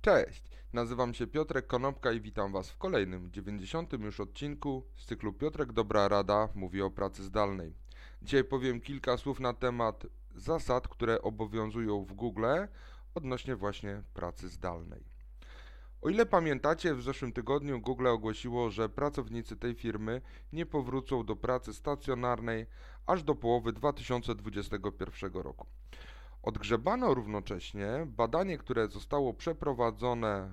Cześć, nazywam się Piotrek Konopka i witam Was w kolejnym, 90. już odcinku z cyklu Piotrek Dobra Rada mówi o pracy zdalnej. Dzisiaj powiem kilka słów na temat zasad, które obowiązują w Google odnośnie właśnie pracy zdalnej. O ile pamiętacie, w zeszłym tygodniu Google ogłosiło, że pracownicy tej firmy nie powrócą do pracy stacjonarnej aż do połowy 2021 roku. Odgrzebano równocześnie badanie, które zostało przeprowadzone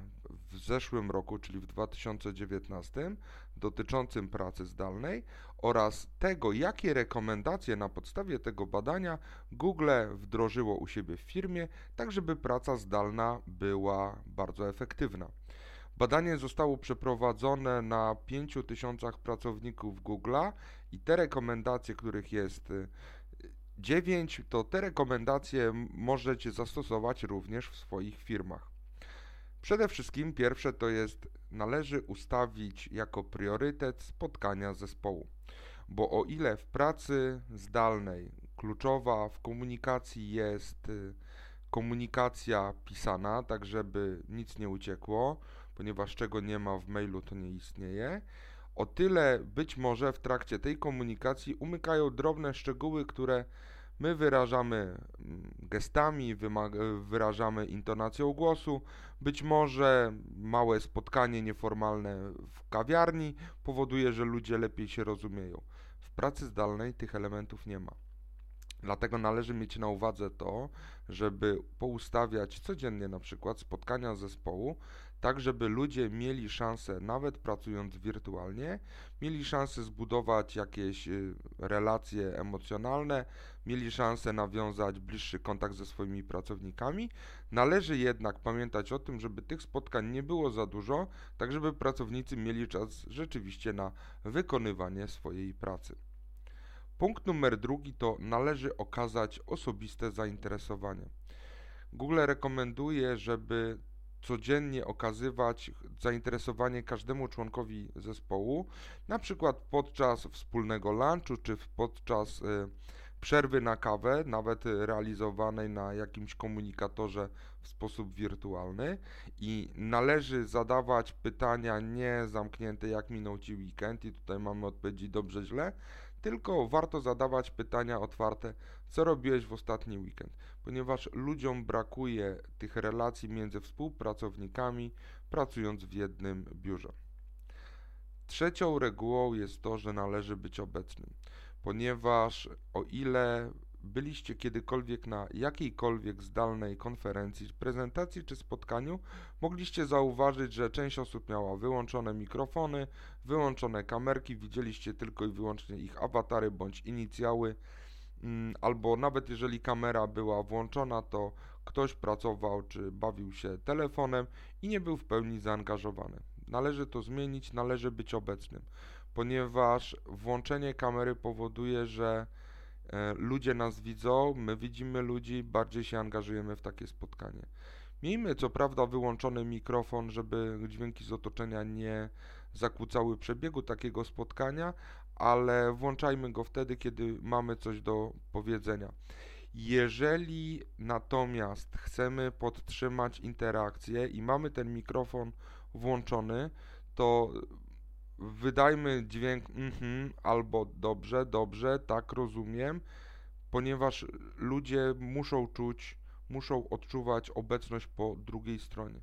w zeszłym roku, czyli w 2019, dotyczącym pracy zdalnej oraz tego, jakie rekomendacje na podstawie tego badania Google wdrożyło u siebie w firmie, tak żeby praca zdalna była bardzo efektywna. Badanie zostało przeprowadzone na 5000 pracowników Google'a i te rekomendacje, których jest 9 to te rekomendacje możecie zastosować również w swoich firmach. Przede wszystkim pierwsze to jest należy ustawić jako priorytet spotkania zespołu. Bo o ile w pracy zdalnej kluczowa w komunikacji jest y, komunikacja pisana, tak żeby nic nie uciekło, ponieważ czego nie ma w mailu to nie istnieje, o tyle być może w trakcie tej komunikacji umykają drobne szczegóły, które my wyrażamy mm, gestami, wyrażamy intonacją głosu. Być może małe spotkanie nieformalne w kawiarni powoduje, że ludzie lepiej się rozumieją. W pracy zdalnej tych elementów nie ma. Dlatego należy mieć na uwadze to, żeby poustawiać codziennie na przykład spotkania zespołu, tak żeby ludzie mieli szansę, nawet pracując wirtualnie, mieli szansę zbudować jakieś y, relacje emocjonalne, mieli szansę nawiązać bliższy kontakt ze swoimi pracownikami. Należy jednak pamiętać o tym, żeby tych spotkań nie było za dużo, tak żeby pracownicy mieli czas rzeczywiście na wykonywanie swojej pracy. Punkt numer drugi to należy okazać osobiste zainteresowanie. Google rekomenduje, żeby codziennie okazywać zainteresowanie każdemu członkowi zespołu, na przykład podczas wspólnego lunchu czy podczas y, przerwy na kawę, nawet realizowanej na jakimś komunikatorze w sposób wirtualny i należy zadawać pytania nie zamknięte jak minął Ci weekend i tutaj mamy odpowiedzi dobrze, źle, tylko warto zadawać pytania otwarte, co robiłeś w ostatni weekend, ponieważ ludziom brakuje tych relacji między współpracownikami, pracując w jednym biurze. Trzecią regułą jest to, że należy być obecnym, ponieważ o ile byliście kiedykolwiek na jakiejkolwiek zdalnej konferencji, prezentacji czy spotkaniu, mogliście zauważyć, że część osób miała wyłączone mikrofony, wyłączone kamerki, widzieliście tylko i wyłącznie ich awatary bądź inicjały, mm, albo nawet jeżeli kamera była włączona, to ktoś pracował czy bawił się telefonem i nie był w pełni zaangażowany. Należy to zmienić, należy być obecnym, ponieważ włączenie kamery powoduje, że ludzie nas widzą, my widzimy ludzi, bardziej się angażujemy w takie spotkanie. Miejmy co prawda wyłączony mikrofon, żeby dźwięki z otoczenia nie zakłócały przebiegu takiego spotkania, ale włączajmy go wtedy, kiedy mamy coś do powiedzenia. Jeżeli natomiast chcemy podtrzymać interakcję i mamy ten mikrofon włączony, to wydajmy dźwięk mhm albo dobrze, dobrze, tak rozumiem, ponieważ ludzie muszą czuć, muszą odczuwać obecność po drugiej stronie.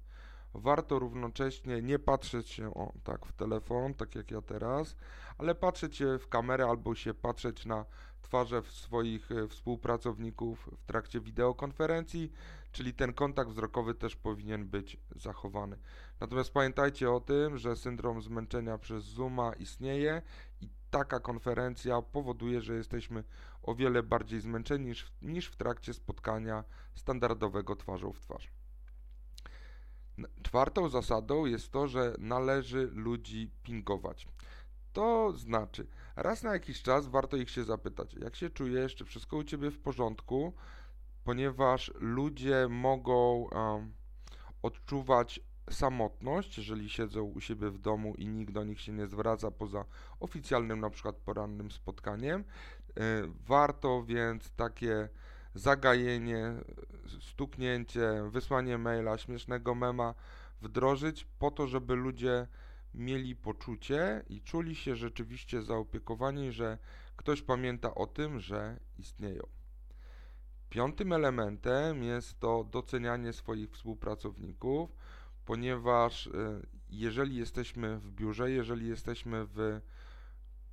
Warto równocześnie nie patrzeć się o, tak w telefon, tak jak ja teraz, ale patrzeć się w kamerę albo się patrzeć na twarze swoich e, współpracowników w trakcie wideokonferencji, czyli ten kontakt wzrokowy też powinien być zachowany. Natomiast pamiętajcie o tym, że syndrom zmęczenia przez Zooma istnieje i taka konferencja powoduje, że jesteśmy o wiele bardziej zmęczeni niż, niż w trakcie spotkania standardowego twarzą w twarz. Czwartą zasadą jest to, że należy ludzi pingować. To znaczy, raz na jakiś czas warto ich się zapytać, jak się czujesz, czy wszystko u ciebie w porządku, ponieważ ludzie mogą um, odczuwać samotność, jeżeli siedzą u siebie w domu i nikt do nich się nie zwraca poza oficjalnym na przykład porannym spotkaniem. E, warto więc takie zagajenie, stuknięcie, wysłanie maila, śmiesznego mema wdrożyć po to, żeby ludzie mieli poczucie i czuli się rzeczywiście zaopiekowani, że ktoś pamięta o tym, że istnieją. Piątym elementem jest to docenianie swoich współpracowników, ponieważ y, jeżeli jesteśmy w biurze, jeżeli jesteśmy w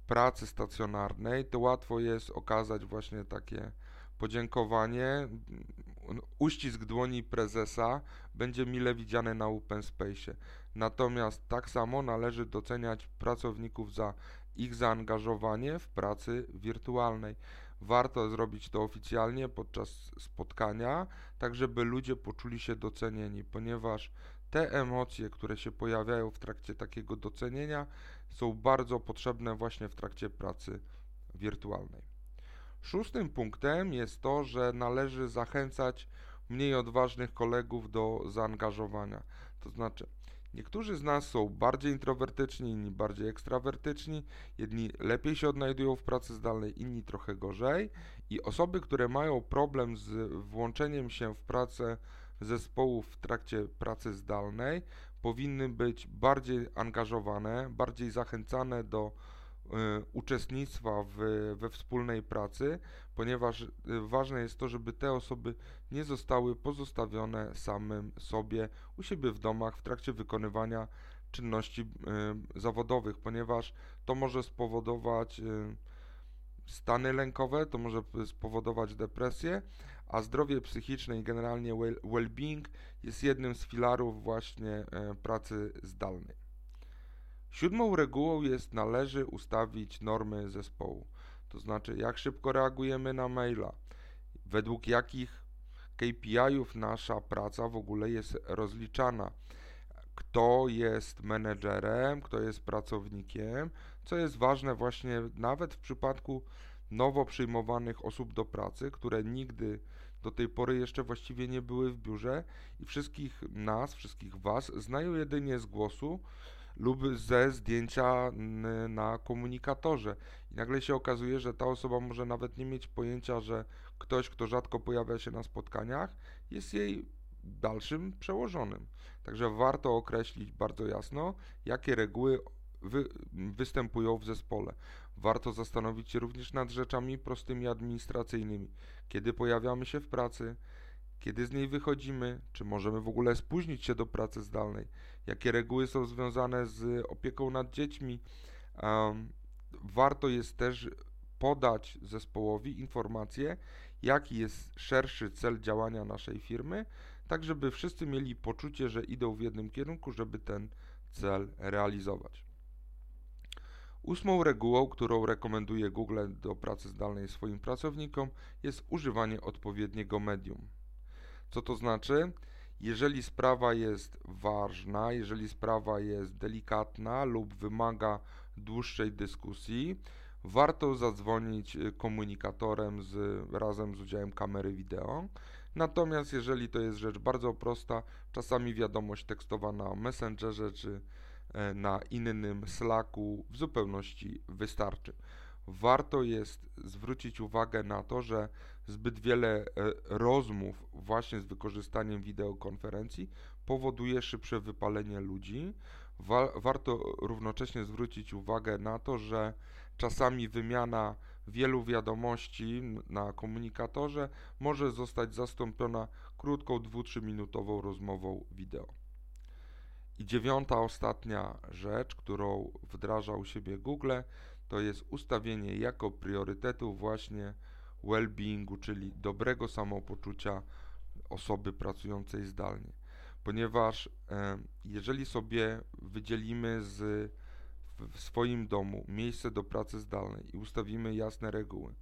pracy stacjonarnej, to łatwo jest okazać właśnie takie podziękowanie. Uścisk dłoni prezesa będzie mile widziany na Open Space. Natomiast tak samo należy doceniać pracowników za ich zaangażowanie w pracy wirtualnej. Warto zrobić to oficjalnie podczas spotkania, tak żeby ludzie poczuli się docenieni, ponieważ te emocje, które się pojawiają w trakcie takiego docenienia, są bardzo potrzebne właśnie w trakcie pracy wirtualnej. Szóstym punktem jest to, że należy zachęcać mniej odważnych kolegów do zaangażowania. To znaczy, niektórzy z nas są bardziej introwertyczni, inni bardziej ekstrawertyczni, jedni lepiej się odnajdują w pracy zdalnej, inni trochę gorzej i osoby, które mają problem z włączeniem się w pracę zespołów w trakcie pracy zdalnej powinny być bardziej angażowane, bardziej zachęcane do uczestnictwa w, we wspólnej pracy, ponieważ y, ważne jest to, żeby te osoby nie zostały pozostawione samym sobie u siebie w domach w trakcie wykonywania czynności y, zawodowych, ponieważ to może spowodować stany lękowe, to może spowodować depresję, a zdrowie psychiczne i generalnie well-being jest jednym z filarów właśnie pracy zdalnej. Siódmą regułą jest należy ustawić normy zespołu, to znaczy jak szybko reagujemy na maila, według jakich KPI-ów nasza praca w ogóle jest rozliczana, kto jest menedżerem, kto jest pracownikiem, co jest ważne właśnie nawet w przypadku nowo przyjmowanych osób do pracy, które nigdy do tej pory jeszcze właściwie nie były w biurze i wszystkich nas, wszystkich Was znają jedynie z głosu lub ze zdjęcia na komunikatorze. I nagle się okazuje, że ta osoba może nawet nie mieć pojęcia, że ktoś, kto rzadko pojawia się na spotkaniach, jest jej dalszym przełożonym. Także warto określić bardzo jasno, jakie reguły wy, występują w zespole. Warto zastanowić się również nad rzeczami prostymi administracyjnymi. Kiedy pojawiamy się w pracy, kiedy z niej wychodzimy, czy możemy w ogóle spóźnić się do pracy zdalnej, jakie reguły są związane z opieką nad dziećmi. Warto jest też podać zespołowi informację, jaki jest szerszy cel działania naszej firmy, tak żeby wszyscy mieli poczucie, że idą w jednym kierunku, żeby ten cel realizować. Ósmą regułą, którą rekomenduje Google do pracy zdalnej swoim pracownikom, jest używanie odpowiedniego medium. Co to znaczy? Jeżeli sprawa jest ważna, jeżeli sprawa jest delikatna lub wymaga dłuższej dyskusji, warto zadzwonić komunikatorem z, razem z udziałem kamery wideo. Natomiast jeżeli to jest rzecz bardzo prosta, czasami wiadomość tekstowa na Messengerze czy E, na innym Slacku w zupełności wystarczy. Warto jest zwrócić uwagę na to, że zbyt wiele e, rozmów właśnie z wykorzystaniem wideokonferencji powoduje szybsze wypalenie ludzi. warto równocześnie zwrócić uwagę na to, że czasami wymiana wielu wiadomości na komunikatorze może zostać zastąpiona krótką 2-3 minutową rozmową wideo. I dziewiąta, ostatnia rzecz, którą wdraża u siebie Google, to jest ustawienie jako priorytetu właśnie well-beingu, czyli dobrego samopoczucia osoby pracującej zdalnie. Ponieważ e, jeżeli sobie wydzielimy z, w swoim domu miejsce do pracy zdalnej i ustawimy jasne reguły,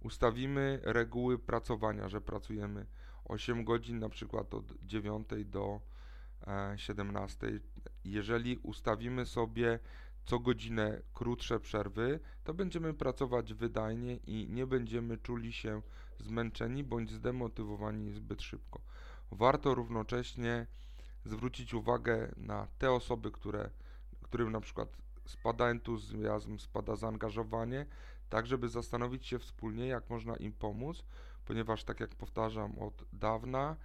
ustawimy reguły pracowania, że pracujemy 8 godzin na przykład od 9 do 17. Jeżeli ustawimy sobie co godzinę krótsze przerwy, to będziemy pracować wydajnie i nie będziemy czuli się zmęczeni bądź zdemotywowani zbyt szybko. Warto równocześnie zwrócić uwagę na te osoby, które, którym na przykład spada entuzjazm, spada zaangażowanie, tak żeby zastanowić się wspólnie, jak można im pomóc, ponieważ tak jak powtarzam od dawna,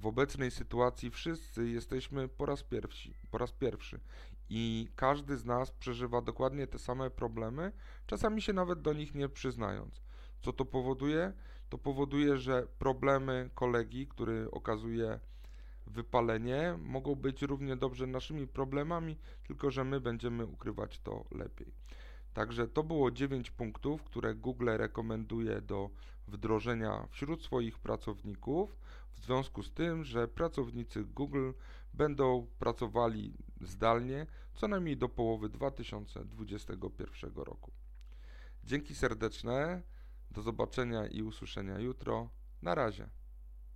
w obecnej sytuacji wszyscy jesteśmy po raz pierwszy, po raz pierwszy i każdy z nas przeżywa dokładnie te same problemy, czasami się nawet do nich nie przyznając. Co to powoduje? To powoduje, że problemy kolegi, który okazuje wypalenie, mogą być równie dobrze naszymi problemami, tylko że my będziemy ukrywać to lepiej. Także to było 9 punktów, które Google rekomenduje do wdrożenia wśród swoich pracowników, w związku z tym, że pracownicy Google będą pracowali zdalnie co najmniej do połowy 2021 roku. Dzięki serdeczne, do zobaczenia i usłyszenia jutro. Na razie.